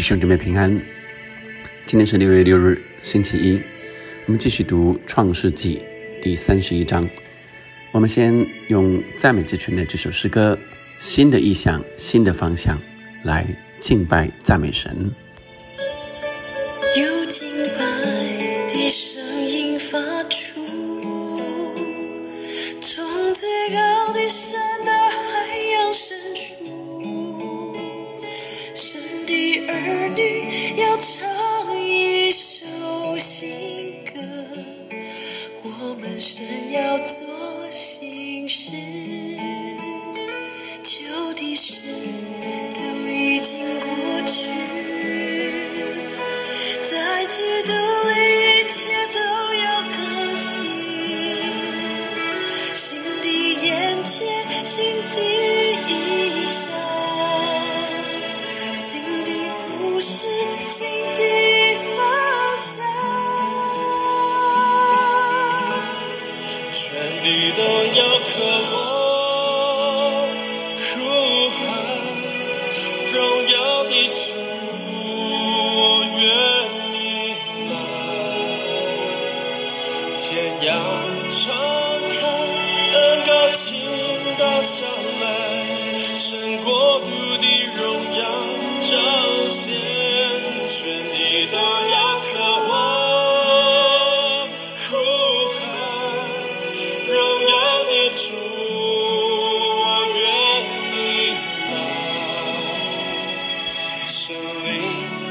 弟兄姊妹平安，今天是六月六日，星期一。我们继续读《创世纪》第三十一章。我们先用赞美之泉的这首诗歌《新的意象，新的方向》来敬拜赞美神。女要渴望呼喊荣耀的主，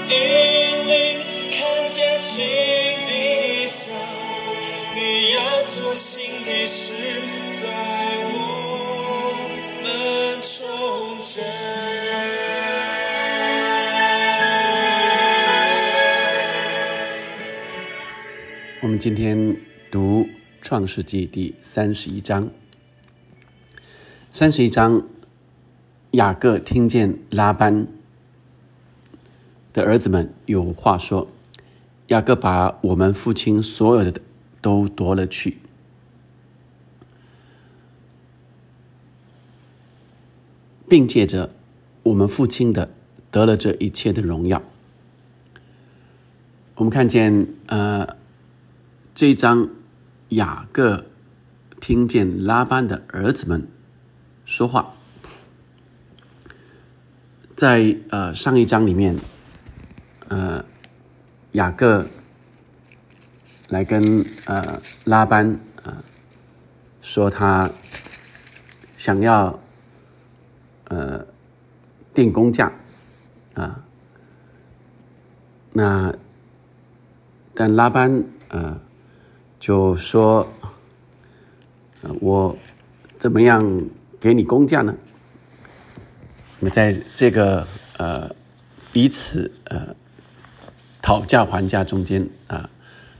引领，看见新的想，你要做新的事，在我们中间。我们今天读《创世纪》第三十一章。三十一章，雅各听见拉班的儿子们有话说，雅各把我们父亲所有的都夺了去，并借着我们父亲的得了这一切的荣耀。我们看见，呃，这一章雅各听见拉班的儿子们说话，在呃上一章里面，呃雅各来跟呃拉班呃说他想要呃定工价啊，那但拉班呃。就说：“呃，我怎么样给你工价呢？”那在这个呃彼此呃讨价还价中间啊，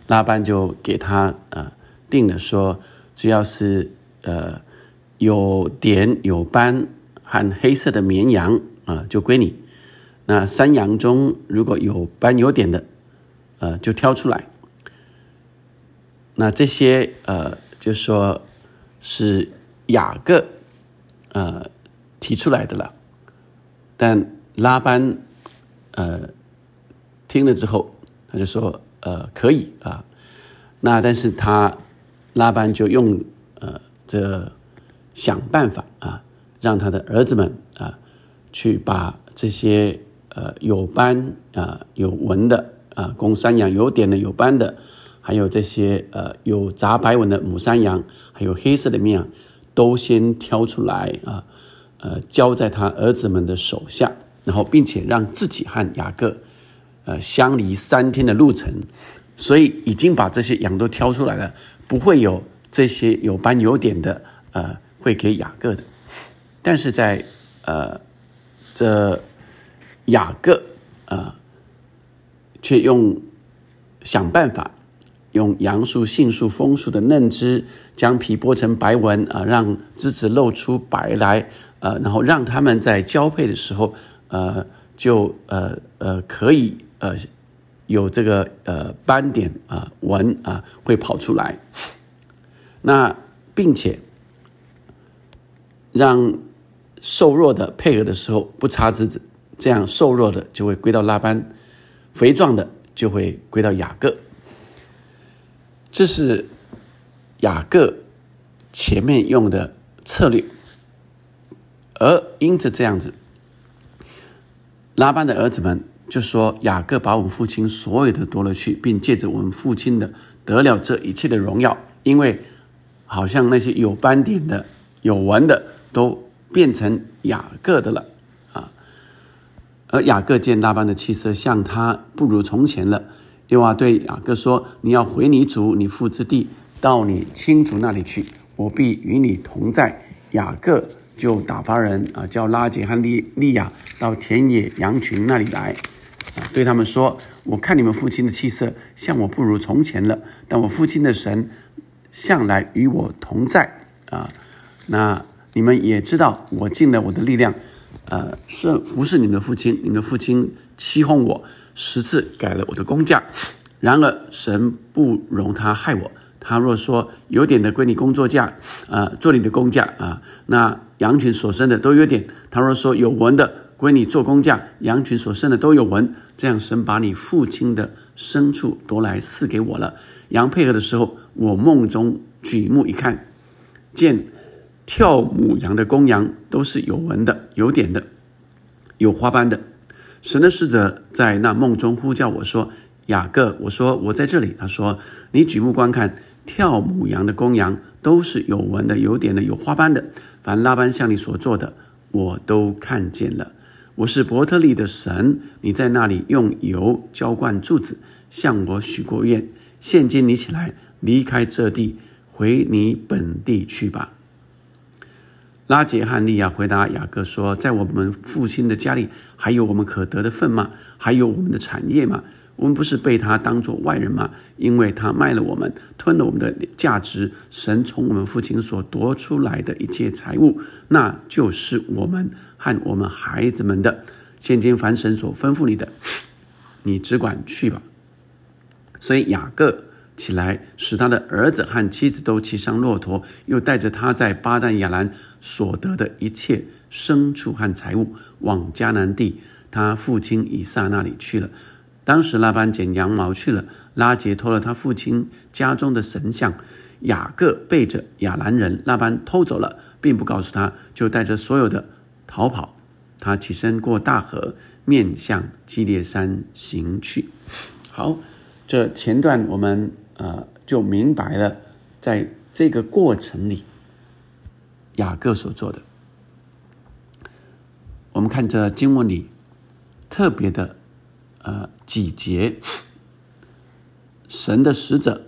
拉班就给他啊定了说，只要是呃有点有斑和黑色的绵羊啊，就归你。那山羊中如果有斑有点的，呃，就挑出来。那这些呃，就说是雅各呃提出来的了，但拉班呃听了之后，他就说呃可以啊，那但是他拉班就用呃这想办法啊，让他的儿子们啊去把这些呃有斑啊有纹的啊公山羊有点的有斑的。还有这些呃有杂白纹的母山羊，还有黑色的面，都先挑出来啊，呃交在他儿子们的手下，然后并且让自己和雅各，呃相离三天的路程，所以已经把这些羊都挑出来了，不会有这些有斑有点的呃会给雅各的，但是在呃这雅各呃，却用想办法。用杨树、杏树、枫树的嫩枝，将皮剥成白纹啊，让枝子露出白来，呃，然后让他们在交配的时候，呃，就呃呃可以呃有这个呃斑点啊纹啊会跑出来，那并且让瘦弱的配合的时候不插枝子，这样瘦弱的就会归到拉班，肥壮的就会归到雅各。这是雅各前面用的策略，而因此这样子，拉班的儿子们就说：“雅各把我们父亲所有的夺了去，并借着我们父亲的得了这一切的荣耀，因为好像那些有斑点的、有纹的都变成雅各的了啊。”而雅各见拉班的气色像他不如从前了。又啊，对雅各说：“你要回你祖、你父之地，到你亲族那里去，我必与你同在。”雅各就打发人啊，叫拉杰和利利亚到田野羊群那里来，对他们说：“我看你们父亲的气色像我不如从前了，但我父亲的神向来与我同在啊。那你们也知道，我尽了我的力量，呃，是服侍你们的父亲。你们父亲欺哄我。”十次改了我的工价，然而神不容他害我。他若说有点的归你工作价，啊，做你的工价啊，那羊群所生的都有点。他若说有纹的归你做工价，羊群所剩的都有纹。这样神把你父亲的牲畜夺来赐给我了。羊配合的时候，我梦中举目一看，见跳母羊的公羊都是有纹的、有点的、有花斑的。神的使者在那梦中呼叫我说：“雅各，我说我在这里。”他说：“你举目观看，跳母羊的公羊都是有纹的、有点的、有花斑的。凡拉班向你所做的，我都看见了。我是伯特利的神，你在那里用油浇灌柱子，向我许过愿。现今你起来，离开这地，回你本地去吧。”拉杰汉利亚回答雅各说：“在我们父亲的家里，还有我们可得的份吗？还有我们的产业吗？我们不是被他当作外人吗？因为他卖了我们，吞了我们的价值。神从我们父亲所夺出来的一切财物，那就是我们和我们孩子们的。现今凡神所吩咐你的，你只管去吧。”所以雅各。起来，使他的儿子和妻子都骑上骆驼，又带着他在巴旦亚兰所得的一切牲畜和财物，往迦南地他父亲以撒那里去了。当时拉班剪羊毛去了，拉杰偷了他父亲家中的神像，雅各背着亚兰人拉班偷走了，并不告诉他，就带着所有的逃跑。他起身过大河，面向基列山行去。好，这前段我们。呃，就明白了，在这个过程里，雅各所做的。我们看这经文里特别的呃几节，神的使者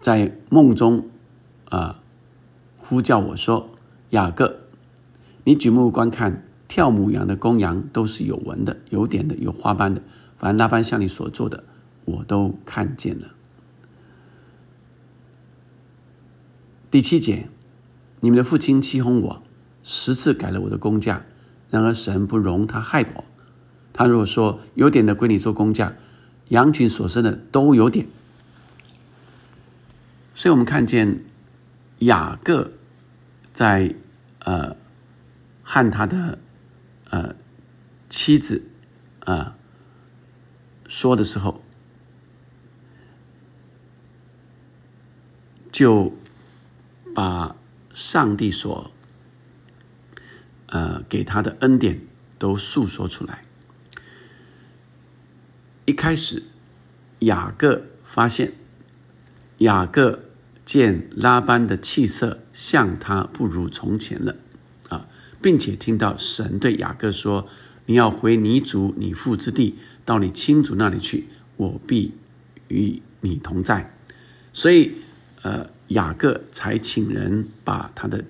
在梦中啊呼叫我说：“雅各，你举目观看，跳母羊的公羊都是有纹的、有点的、有花斑的，凡那般像你所做的。”我都看见了。第七节，你们的父亲欺哄我，十次改了我的工价，然而神不容他害我。他如果说有点的归你做工价，羊群所生的都有点。所以我们看见雅各在呃和他的呃妻子啊说的时候。就把上帝所呃给他的恩典都诉说出来。一开始，雅各发现雅各见拉班的气色像他不如从前了啊，并且听到神对雅各说：“你要回你祖你父之地，到你亲族那里去，我必与你同在。”所以。呃，雅各才请人把他的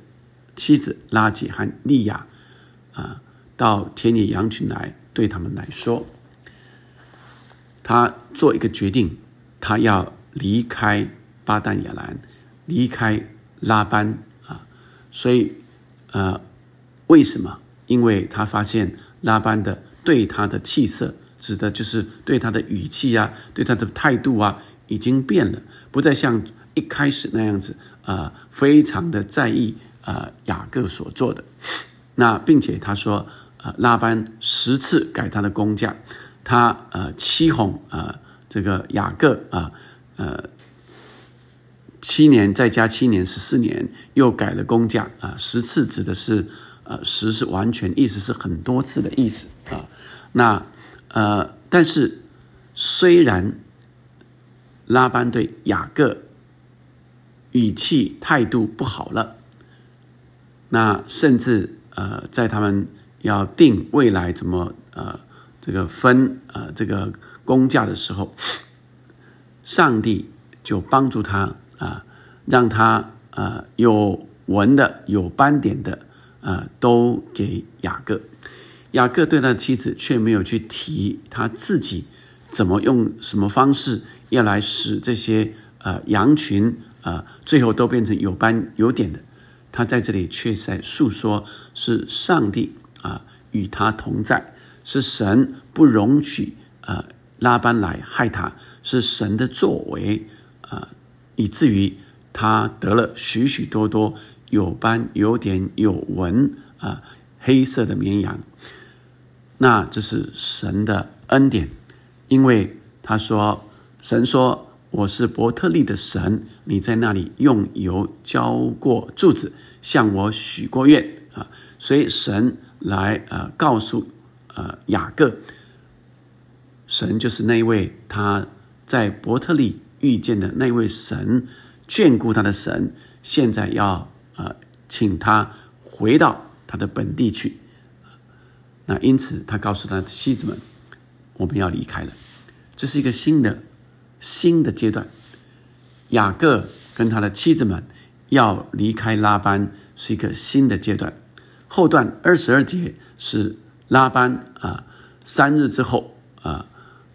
妻子拉吉和利亚啊，到田野羊群来，对他们来说，他做一个决定，他要离开巴旦亚兰，离开拉班啊，所以呃，为什么？因为他发现拉班的对他的气色，指的就是对他的语气啊，对他的态度啊，已经变了，不再像。一开始那样子啊，非常的在意啊雅各所做的，那并且他说，呃，拉班十次改他的工价，他呃欺哄呃这个雅各啊，呃七年再加七年十四年，又改了工价啊，十次指的是呃十是完全意思是很多次的意思啊。那呃，但是虽然拉班对雅各语气态度不好了，那甚至呃，在他们要定未来怎么呃这个分呃这个工价的时候，上帝就帮助他啊，让他呃有纹的有斑点的呃都给雅各。雅各对他的妻子却没有去提他自己怎么用什么方式要来使这些呃羊群啊最后都变成有斑有点的。他在这里却在诉说是上帝啊与他同在，是神不容许啊拉班来害他，是神的作为啊以至于他得了许许多多有斑有点有纹啊黑色的绵羊。那这是神的恩典，因为他说：“神说我是伯特利的神，你在那里用油浇过柱子，向我许过愿啊。”所以神来呃告诉呃雅各，神就是那位他在伯特利遇见的那位神，眷顾他的神，现在要呃请他回到他的本地去。那因此，他告诉他的妻子们：“我们要离开了，这是一个新的新的阶段。雅各跟他的妻子们要离开拉班，是一个新的阶段。后段二十二节是拉班啊，三日之后啊，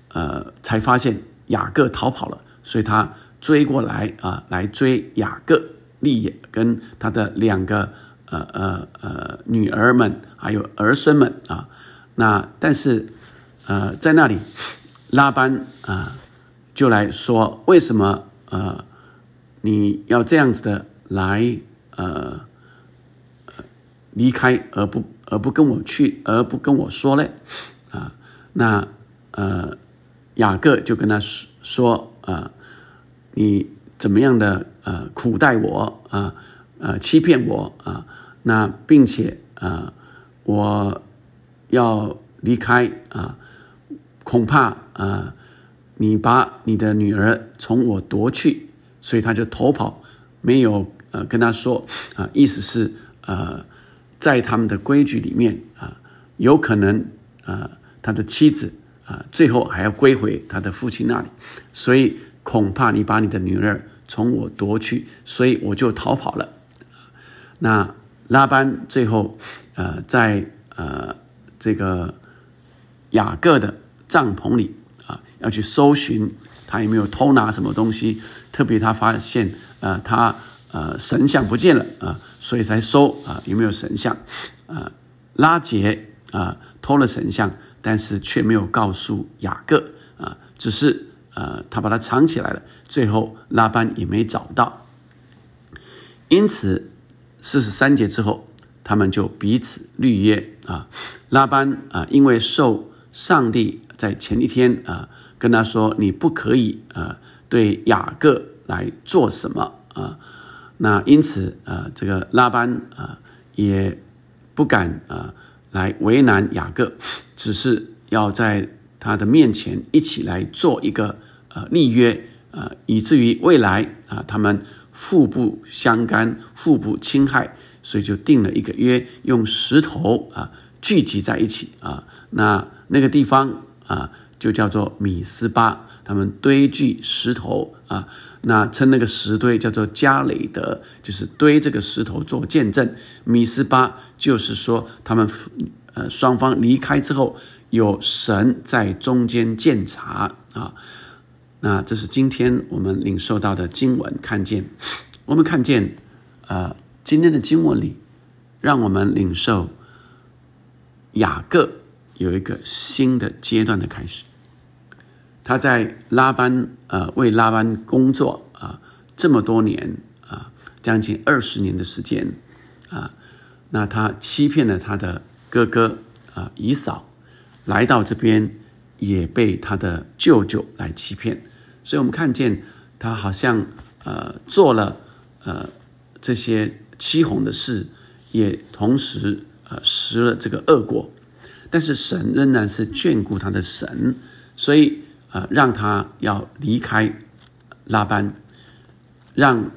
呃，才发现雅各逃跑了，所以他追过来啊，来追雅各利也跟他的两个。”呃呃呃，女儿们还有儿孙们啊，那但是呃，在那里拉班啊，就来说为什么呃你要这样子的来呃离开而不而不跟我去而不跟我说嘞啊？那呃雅各就跟他说说啊，你怎么样的呃苦待我啊呃欺骗我啊？那并且啊，我要离开啊，恐怕啊，你把你的女儿从我夺去，所以他就逃跑，没有呃跟他说啊，意思是呃，在他们的规矩里面啊，有可能啊，他的妻子啊，最后还要归回他的父亲那里，所以恐怕你把你的女儿从我夺去，所以我就逃跑了，那。拉班最后，呃，在呃这个雅各的帐篷里，要去搜寻他有没有偷拿什么东西。特别他发现，呃，他呃神像不见了啊，所以才搜啊有没有神像。啊，拉杰啊偷了神像，但是却没有告诉雅各啊，只是呃他把它藏起来了。最后拉班也没找到，因此。四十三节之后，他们就彼此立约啊。拉班啊，因为受上帝在前一天啊跟他说：“你不可以啊对雅各来做什么啊。”那因此啊，这个拉班啊也不敢啊来为难雅各，只是要在他的面前一起来做一个呃立约啊，以至于未来啊他们。互不相干，互不侵害，所以就定了一个约，用石头啊聚集在一起啊。那那个地方啊，就叫做米斯巴。他们堆聚石头啊，那称那个石堆叫做加雷德，就是堆这个石头做见证。米斯巴就是说，他们呃双方离开之后，有神在中间鉴察啊。那这是今天我们领受到的经文，看见我们看见，呃，今天的经文里，让我们领受雅各有一个新的阶段的开始。他在拉班呃为拉班工作啊这么多年啊将近二十年的时间啊，那他欺骗了他的哥哥啊姨嫂，来到这边也被他的舅舅来欺骗，所以我们看见他好像呃做了呃这些欺哄的事，也同时呃食了这个恶果，但是神仍然是眷顾他的神，所以呃让他要离开拉班，让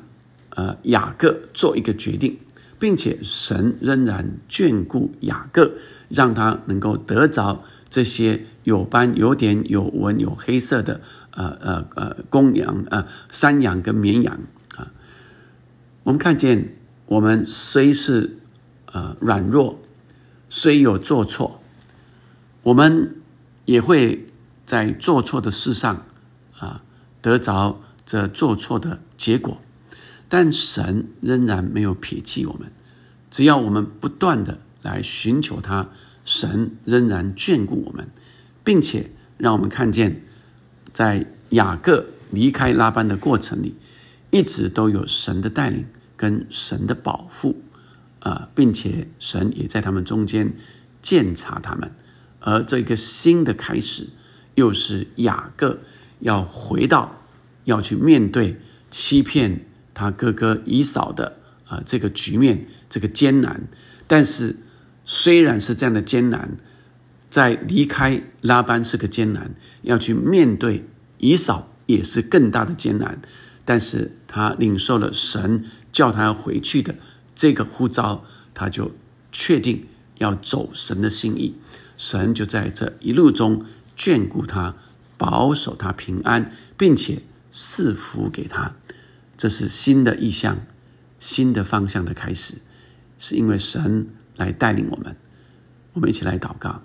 呃雅各做一个决定。并且神仍然眷顾雅各，让他能够得着这些有斑、有点、有纹、有黑色的呃呃呃公羊、呃山羊跟绵羊啊。我们看见，我们虽是呃软弱，虽有做错，我们也会在做错的事上啊得着这做错的结果。但神仍然没有撇弃我们，只要我们不断的来寻求他，神仍然眷顾我们，并且让我们看见，在雅各离开拉班的过程里，一直都有神的带领跟神的保护，啊，并且神也在他们中间鉴察他们，而这个新的开始，又是雅各要回到，要去面对欺骗。他哥哥以扫的啊，这个局面，这个艰难，但是虽然是这样的艰难，在离开拉班是个艰难，要去面对以扫也是更大的艰难，但是他领受了神叫他要回去的这个呼召，他就确定要走神的心意，神就在这一路中眷顾他，保守他平安，并且赐福给他。这是新的意象、新的方向的开始，是因为神来带领我们。我们一起来祷告，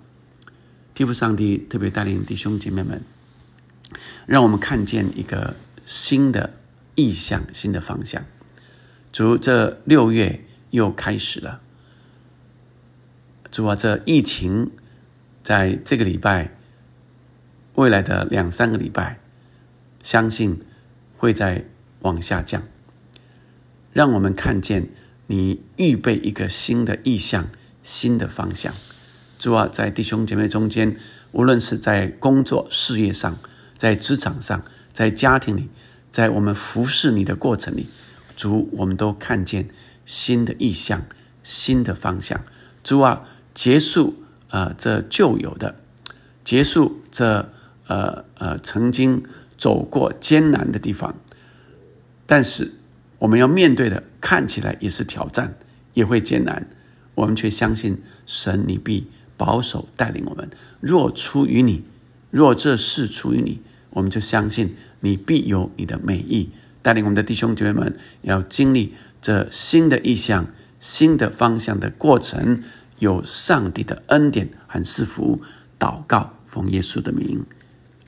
天父上帝特别带领弟兄姐妹们，让我们看见一个新的意向、新的方向。主，这六月又开始了。主啊，这疫情在这个礼拜、未来的两三个礼拜，相信会在。往下降，让我们看见你预备一个新的意向、新的方向。主啊，在弟兄姐妹中间，无论是在工作事业上、在职场上、在家庭里，在我们服侍你的过程里，主，我们都看见新的意向、新的方向。主啊，结束呃这旧有的，结束这呃呃曾经走过艰难的地方。但是，我们要面对的看起来也是挑战，也会艰难。我们却相信神，你必保守带领我们。若出于你，若这事出于你，我们就相信你必有你的美意。带领我们的弟兄姐妹们，要经历这新的意。象、新的方向的过程，有上帝的恩典和赐福。祷告，奉耶稣的名，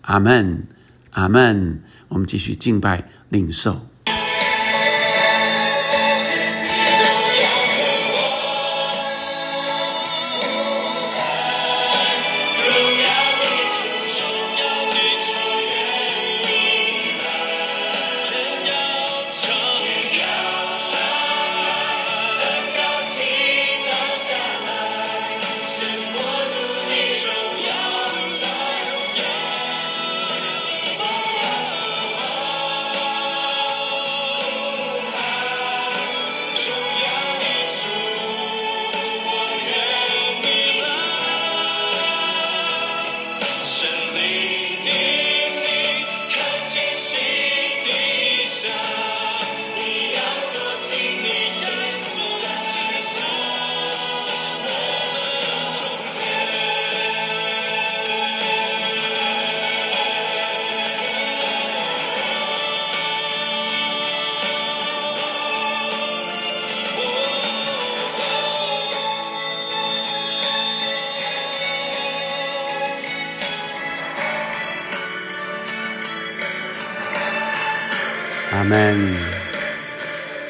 阿门，阿门。我们继续敬拜，领受。阿门。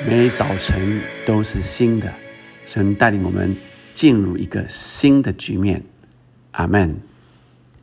每早晨都是新的，神带领我们进入一个新的局面。阿门。